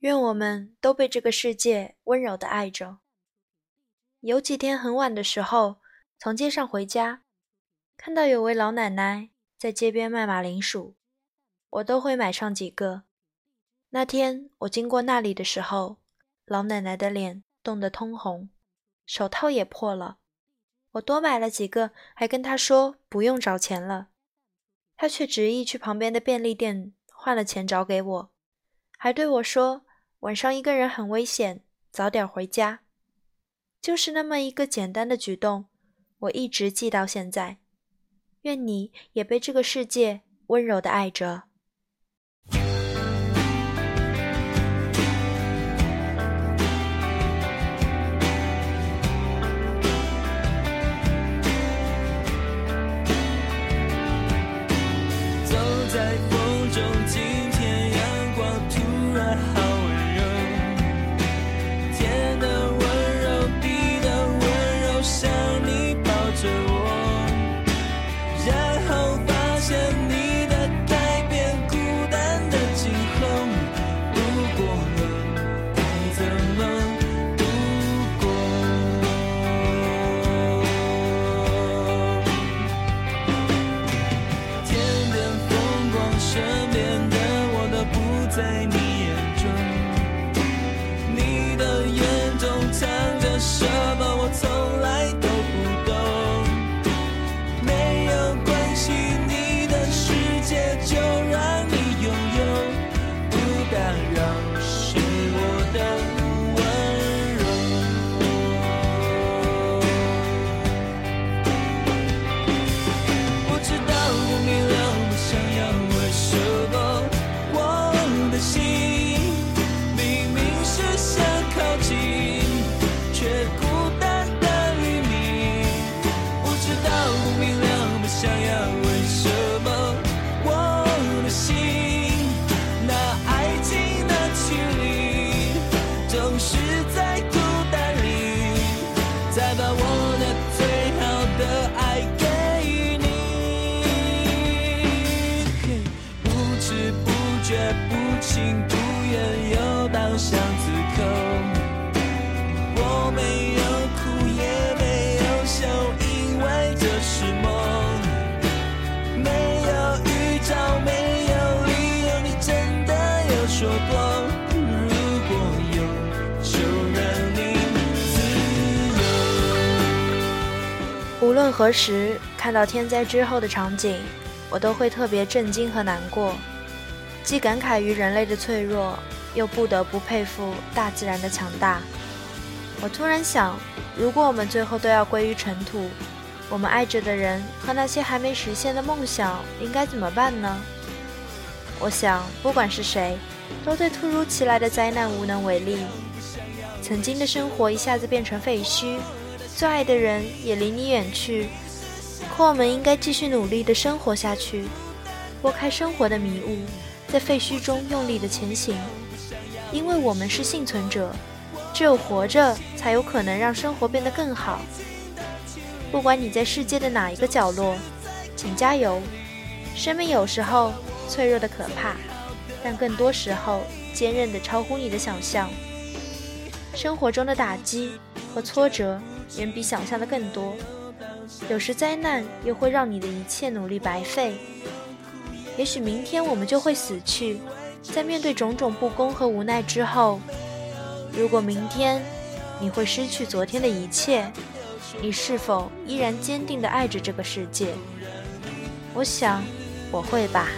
愿我们都被这个世界温柔的爱着。有几天很晚的时候，从街上回家，看到有位老奶奶在街边卖马铃薯，我都会买上几个。那天我经过那里的时候，老奶奶的脸冻得通红，手套也破了。我多买了几个，还跟她说不用找钱了，她却执意去旁边的便利店换了钱找给我，还对我说。晚上一个人很危险，早点回家。就是那么一个简单的举动，我一直记到现在。愿你也被这个世界温柔的爱着。身边的我都不在何时看到天灾之后的场景，我都会特别震惊和难过，既感慨于人类的脆弱，又不得不佩服大自然的强大。我突然想，如果我们最后都要归于尘土，我们爱着的人和那些还没实现的梦想，应该怎么办呢？我想，不管是谁，都对突如其来的灾难无能为力。曾经的生活一下子变成废墟。最爱的人也离你远去，可我们应该继续努力的生活下去，拨开生活的迷雾，在废墟中用力的前行，因为我们是幸存者，只有活着才有可能让生活变得更好。不管你在世界的哪一个角落，请加油！生命有时候脆弱的可怕，但更多时候坚韧的超乎你的想象。生活中的打击和挫折。远比想象的更多。有时灾难又会让你的一切努力白费。也许明天我们就会死去，在面对种种不公和无奈之后，如果明天你会失去昨天的一切，你是否依然坚定地爱着这个世界？我想我会吧。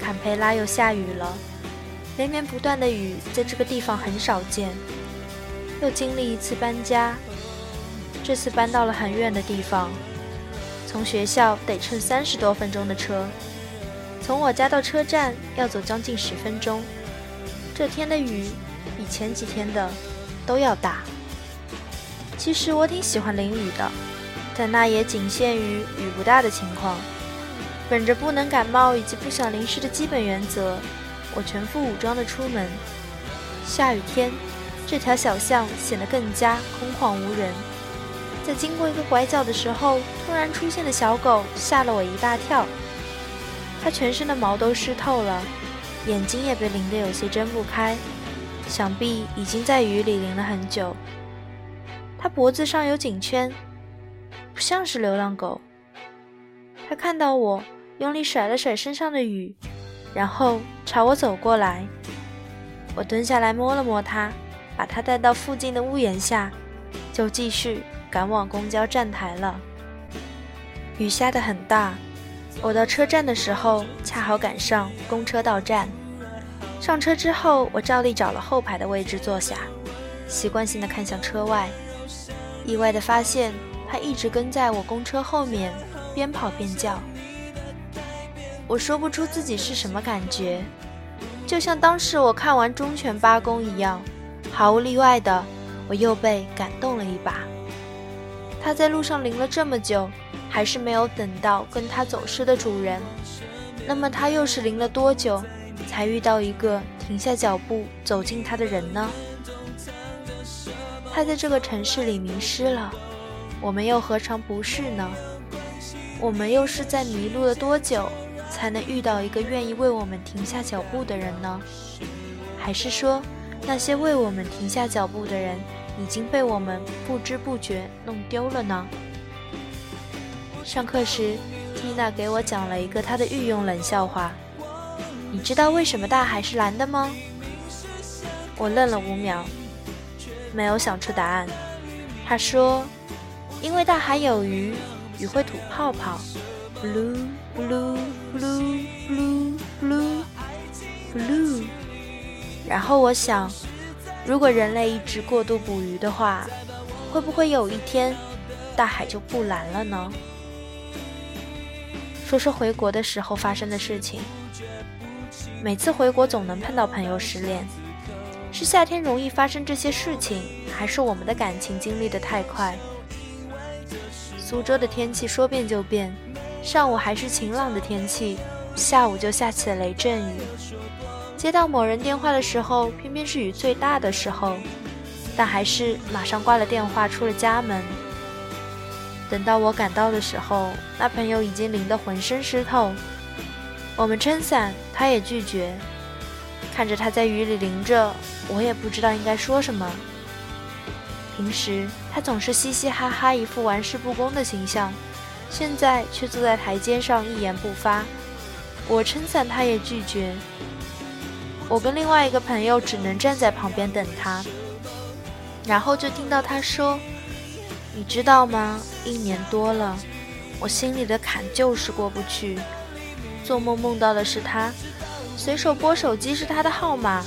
坎培拉又下雨了，连绵不断的雨在这个地方很少见。又经历一次搬家，这次搬到了很远的地方，从学校得乘三十多分钟的车，从我家到车站要走将近十分钟。这天的雨比前几天的都要大。其实我挺喜欢淋雨的，但那也仅限于雨不大的情况。本着不能感冒以及不想淋湿的基本原则，我全副武装的出门。下雨天。这条小巷显得更加空旷无人。在经过一个拐角的时候，突然出现的小狗吓了我一大跳。它全身的毛都湿透了，眼睛也被淋得有些睁不开，想必已经在雨里淋了很久。它脖子上有颈圈，不像是流浪狗。它看到我，用力甩了甩身上的雨，然后朝我走过来。我蹲下来摸了摸它，把他带到附近的屋檐下，就继续赶往公交站台了。雨下得很大，我到车站的时候恰好赶上公车到站。上车之后，我照例找了后排的位置坐下，习惯性的看向车外，意外的发现他一直跟在我公车后面，边跑边叫。我说不出自己是什么感觉，就像当时我看完《忠犬八公》一样，毫无例外的，我又被感动了一把。他在路上淋了这么久。还是没有等到跟他走失的主人，那么他又是淋了多久，才遇到一个停下脚步走近他的人呢？他在这个城市里迷失了，我们又何尝不是呢？我们又是在迷路了多久，才能遇到一个愿意为我们停下脚步的人呢？还是说，那些为我们停下脚步的人，已经被我们不知不觉弄丢了呢？上课时，Tina 给我讲了一个她的御用冷笑话。你知道为什么大海是蓝的吗？我愣了五秒，没有想出答案。他说：“因为大海有鱼，鱼会吐泡泡。” Blue blue blue blue blue blue。然后我想，如果人类一直过度捕鱼的话，会不会有一天，大海就不蓝了呢？说说回国的时候发生的事情。每次回国总能碰到朋友失恋，是夏天容易发生这些事情，还是我们的感情经历的太快？苏州的天气说变就变，上午还是晴朗的天气，下午就下起了雷阵雨。接到某人电话的时候，偏偏是雨最大的时候，但还是马上挂了电话，出了家门。等到我赶到的时候，那朋友已经淋得浑身湿透。我们撑伞，他也拒绝。看着他在雨里淋着，我也不知道应该说什么。平时他总是嘻嘻哈哈，一副玩世不恭的形象，现在却坐在台阶上一言不发。我撑伞，他也拒绝。我跟另外一个朋友只能站在旁边等他，然后就听到他说。你知道吗？一年多了，我心里的坎就是过不去。做梦梦到的是他，随手拨手机是他的号码，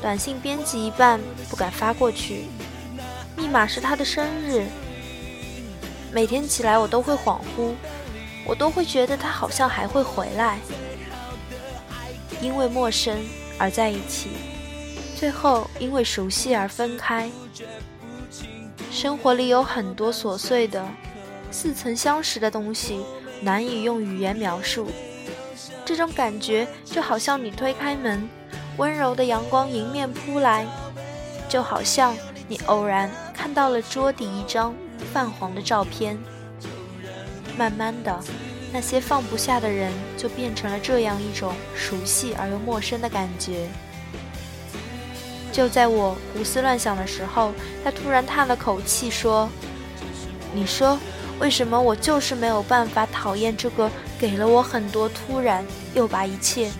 短信编辑一半不敢发过去，密码是他的生日。每天起来我都会恍惚，我都会觉得他好像还会回来。因为陌生而在一起，最后因为熟悉而分开。生活里有很多琐碎的、似曾相识的东西，难以用语言描述。这种感觉就好像你推开门，温柔的阳光迎面扑来，就好像你偶然看到了桌底一张泛黄的照片。慢慢的，那些放不下的人就变成了这样一种熟悉而又陌生的感觉。就在我胡思乱想的时候，他突然叹了口气说：“你说，为什么我就是没有办法讨厌这个给了我很多突然又把一切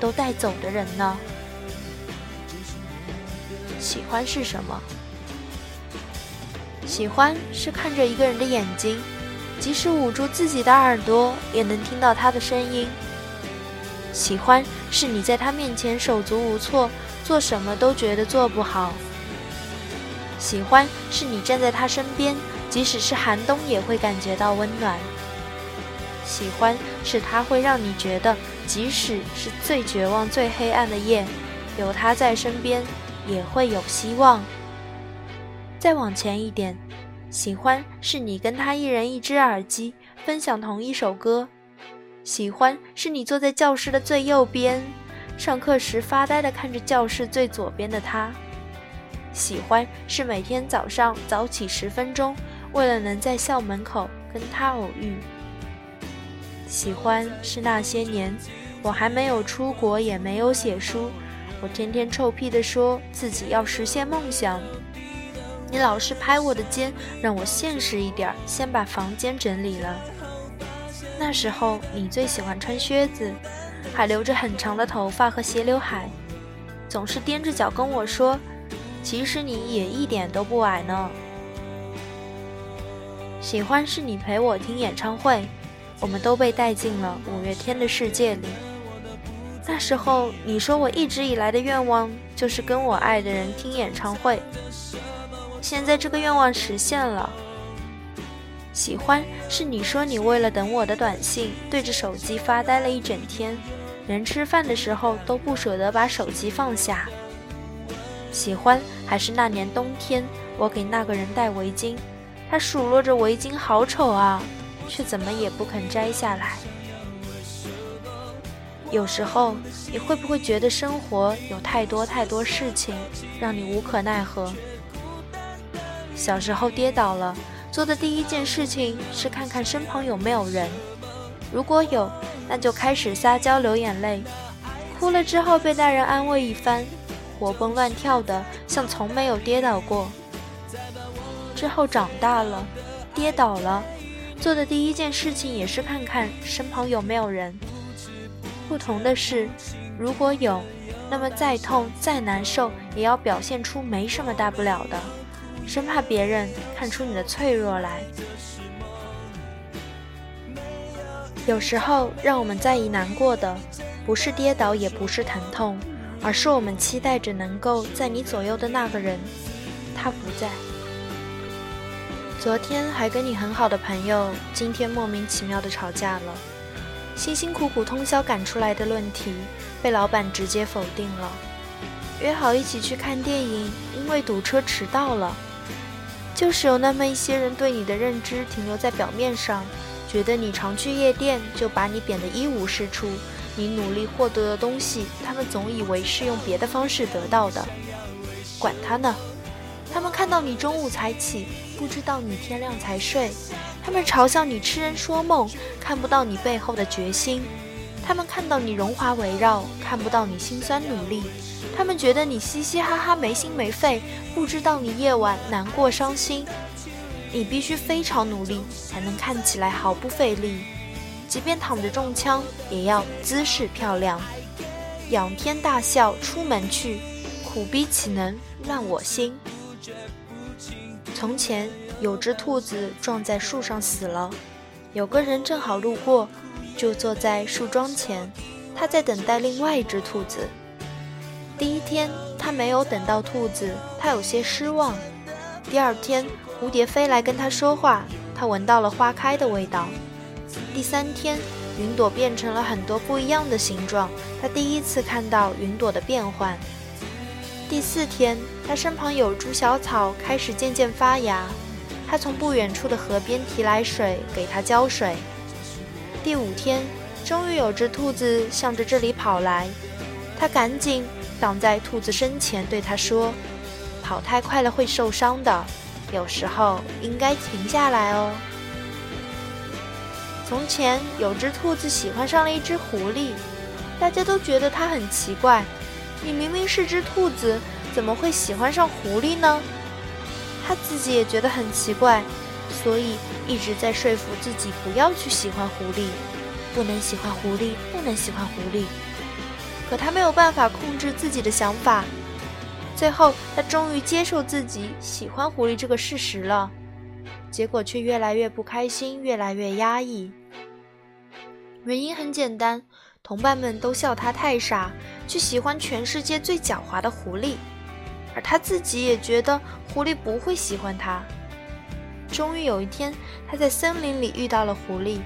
都带走的人呢？喜欢是什么？喜欢是看着一个人的眼睛，即使捂住自己的耳朵，也能听到他的声音。喜欢是你在他面前手足无措。”做什么都觉得做不好。喜欢是你站在他身边，即使是寒冬也会感觉到温暖。喜欢是他会让你觉得，即使是最绝望、最黑暗的夜，有他在身边也会有希望。再往前一点，喜欢是你跟他一人一只耳机，分享同一首歌。喜欢是你坐在教室的最右边。上课时发呆地看着教室最左边的他，喜欢是每天早上早起十分钟，为了能在校门口跟他偶遇。喜欢是那些年我还没有出国，也没有写书，我天天臭屁的说自己要实现梦想。你老是拍我的肩，让我现实一点，先把房间整理了。那时候你最喜欢穿靴子，还留着很长的头发和斜刘海，总是踮着脚跟我说：“其实你也一点都不矮呢。”喜欢是你陪我听演唱会，我们都被带进了五月天的世界里。那时候你说我一直以来的愿望就是跟我爱的人听演唱会，现在这个愿望实现了。喜欢是你说你为了等我的短信，对着手机发呆了一整天，连吃饭的时候都不舍得把手机放下。喜欢还是那年冬天，我给那个人戴围巾，他数落着围巾好丑啊，却怎么也不肯摘下来。有时候你会不会觉得生活有太多太多事情让你无可奈何？小时候跌倒了。做的第一件事情是看看身旁有没有人，如果有，那就开始撒娇流眼泪，哭了之后被大人安慰一番，活蹦乱跳的像从没有跌倒过。之后长大了，跌倒了，做的第一件事情也是看看身旁有没有人。不同的是，如果有，那么再痛再难受也要表现出没什么大不了的。生怕别人看出你的脆弱来。有时候，让我们在意难过的，不是跌倒，也不是疼痛，而是我们期待着能够在你左右的那个人，他不在。昨天还跟你很好的朋友，今天莫名其妙的吵架了。辛辛苦苦通宵赶出来的论题，被老板直接否定了。约好一起去看电影，因为堵车迟到了。就是有那么一些人对你的认知停留在表面上，觉得你常去夜店，就把你贬得一无是处。你努力获得的东西，他们总以为是用别的方式得到的。管他呢！他们看到你中午才起，不知道你天亮才睡。他们嘲笑你痴人说梦，看不到你背后的决心。他们看到你荣华围绕，看不到你辛酸努力。他们觉得你嘻嘻哈哈没心没肺，不知道你夜晚难过伤心。你必须非常努力，才能看起来毫不费力。即便躺着中枪，也要姿势漂亮。仰天大笑出门去，苦逼岂能乱我心？从前有只兔子撞在树上死了，有个人正好路过，就坐在树桩前，他在等待另外一只兔子。第一天，他没有等到兔子，他有些失望。第二天，蝴蝶飞来跟他说话，他闻到了花开的味道。第三天，云朵变成了很多不一样的形状，他第一次看到云朵的变换。第四天，他身旁有株小草开始渐渐发芽，他从不远处的河边提来水给它浇水。第五天，终于有只兔子向着这里跑来，他赶紧。挡在兔子身前，对他说：“跑太快了会受伤的，有时候应该停下来哦。”从前有只兔子喜欢上了一只狐狸，大家都觉得它很奇怪。你明明是只兔子，怎么会喜欢上狐狸呢？他自己也觉得很奇怪，所以一直在说服自己不要去喜欢狐狸，不能喜欢狐狸，不能喜欢狐狸。可他没有办法控制自己的想法，最后他终于接受自己喜欢狐狸这个事实了，结果却越来越不开心，越来越压抑。原因很简单，同伴们都笑他太傻，去喜欢全世界最狡猾的狐狸，而他自己也觉得狐狸不会喜欢他。终于有一天，他在森林里遇到了狐狸，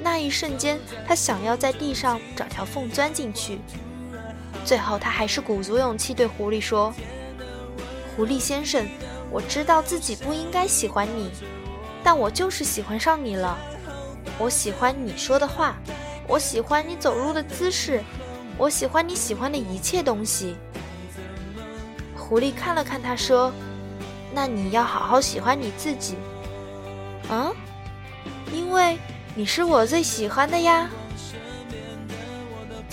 那一瞬间，他想要在地上找条缝钻进去。最后，他还是鼓足勇气对狐狸说：“狐狸先生，我知道自己不应该喜欢你，但我就是喜欢上你了。我喜欢你说的话，我喜欢你走路的姿势，我喜欢你喜欢的一切东西。”狐狸看了看他，说：“那你要好好喜欢你自己。”啊，因为你是我最喜欢的呀。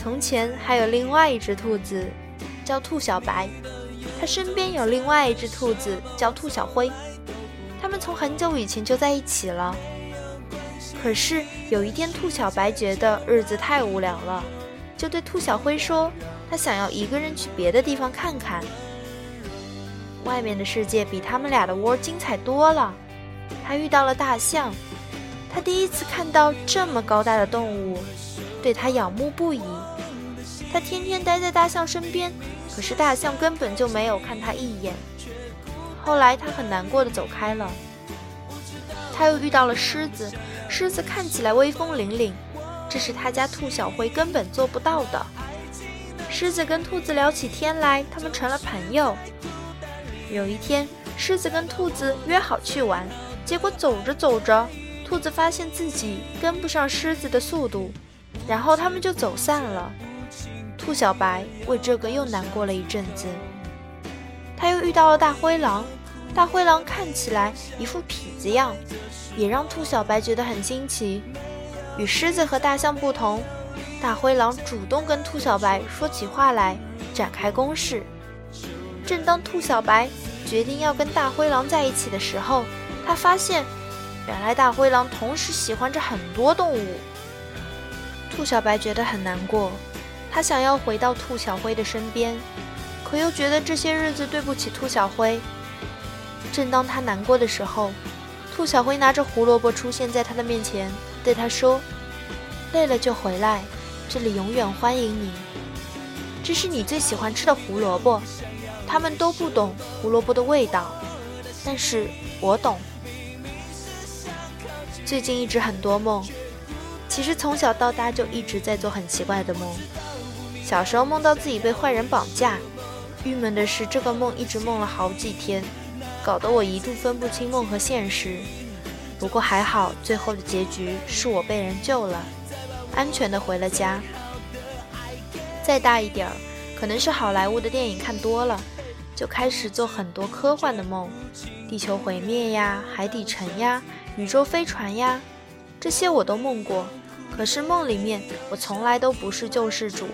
从前还有另外一只兔子，叫兔小白，它身边有另外一只兔子，叫兔小灰。他们从很久以前就在一起了。可是有一天，兔小白觉得日子太无聊了，就对兔小灰说：“他想要一个人去别的地方看看，外面的世界比他们俩的窝精彩多了。”他遇到了大象，他第一次看到这么高大的动物，对他仰慕不已。他天天待在大象身边，可是大象根本就没有看他一眼。后来他很难过的走开了。他又遇到了狮子。狮子看起来威风凛凛，这是他家兔小灰根本做不到的。狮子跟兔子聊起天来，他们成了朋友。有一天，狮子跟兔子约好去玩，结果走着走着，兔子发现自己跟不上狮子的速度，然后他们就走散了。兔小白为这个又难过了一阵子。他又遇到了大灰狼，大灰狼看起来一副痞子样。也让兔小白觉得很新奇。与狮子和大象不同，大灰狼主动跟兔小白说起话来，展开攻势。正当兔小白决定要跟大灰狼在一起的时候，他发现，原来大灰狼同时喜欢着很多动物。兔小白觉得很难过，他想要回到兔小灰的身边，可又觉得这些日子对不起兔小灰。正当他难过的时候，兔小灰拿着胡萝卜出现在他的面前，对他说：“累了就回来，这里永远欢迎你。这是你最喜欢吃的胡萝卜。他们都不懂胡萝卜的味道，但是我懂。最近一直很多梦，其实从小到大就一直在做很奇怪的梦。小时候梦到自己被坏人绑架，郁闷的是这个梦一直梦了好几天。”搞得我一度分不清梦和现实，不过还好，最后的结局是我被人救了，安全的回了家。再大一点儿，可能是好莱坞的电影看多了，就开始做很多科幻的梦，地球毁灭呀，海底沉呀，宇宙飞船呀，这些我都梦过。可是梦里面，我从来都不是救世主。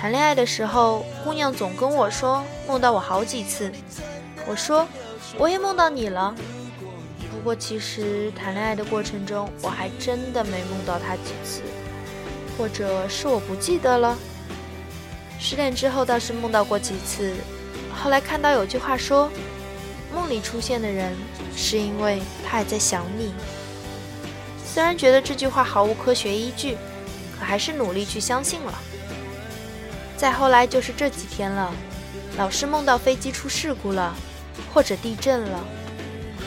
谈恋爱的时候，姑娘总跟我说梦到我好几次。我说，我也梦到你了。不过其实谈恋爱的过程中，我还真的没梦到他几次，或者是我不记得了。失恋之后倒是梦到过几次。后来看到有句话说，梦里出现的人是因为他还在想你。虽然觉得这句话毫无科学依据，可还是努力去相信了。再后来就是这几天了，老是梦到飞机出事故了。或者地震了，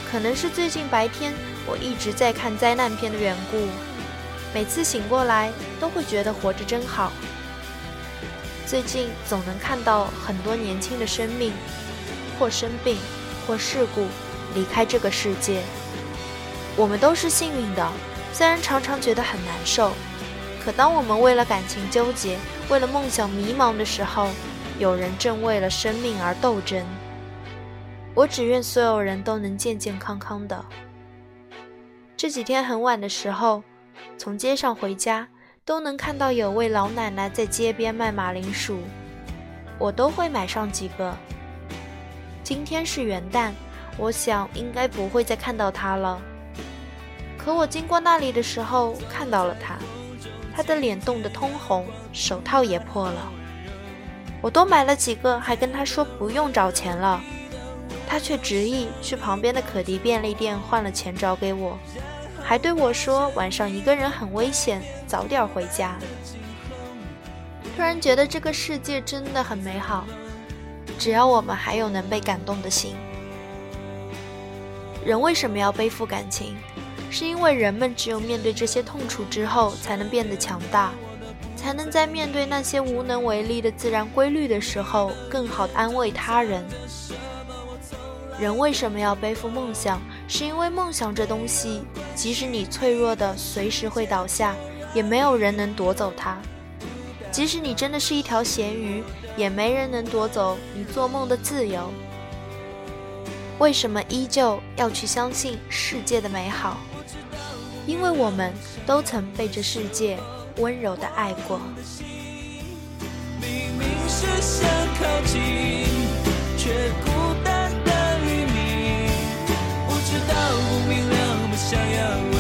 可能是最近白天我一直在看灾难片的缘故，每次醒过来都会觉得活着真好。最近总能看到很多年轻的生命，或生病，或事故离开这个世界。我们都是幸运的，虽然常常觉得很难受，可当我们为了感情纠结，为了梦想迷茫的时候，有人正为了生命而斗争。我只愿所有人都能健健康康的。这几天很晚的时候，从街上回家，都能看到有位老奶奶在街边卖马铃薯，我都会买上几个。今天是元旦，我想应该不会再看到她了。可我经过那里的时候，看到了她，他的脸冻得通红，手套也破了。我多买了几个，还跟他说不用找钱了。他却执意去旁边的可迪便利店换了钱找给我，还对我说晚上一个人很危险，早点回家。突然觉得这个世界真的很美好，只要我们还有能被感动的心。人为什么要背负感情？是因为人们只有面对这些痛楚之后，才能变得强大，才能在面对那些无能为力的自然规律的时候，更好的安慰他人。人为什么要背负梦想？是因为梦想这东西，即使你脆弱的随时会倒下，也没有人能夺走它；即使你真的是一条咸鱼，也没人能夺走你做梦的自由。为什么依旧要去相信世界的美好？因为我们都曾被这世界温柔的爱过。明明是想靠近，却孤单黎明，不知道不明，不想要。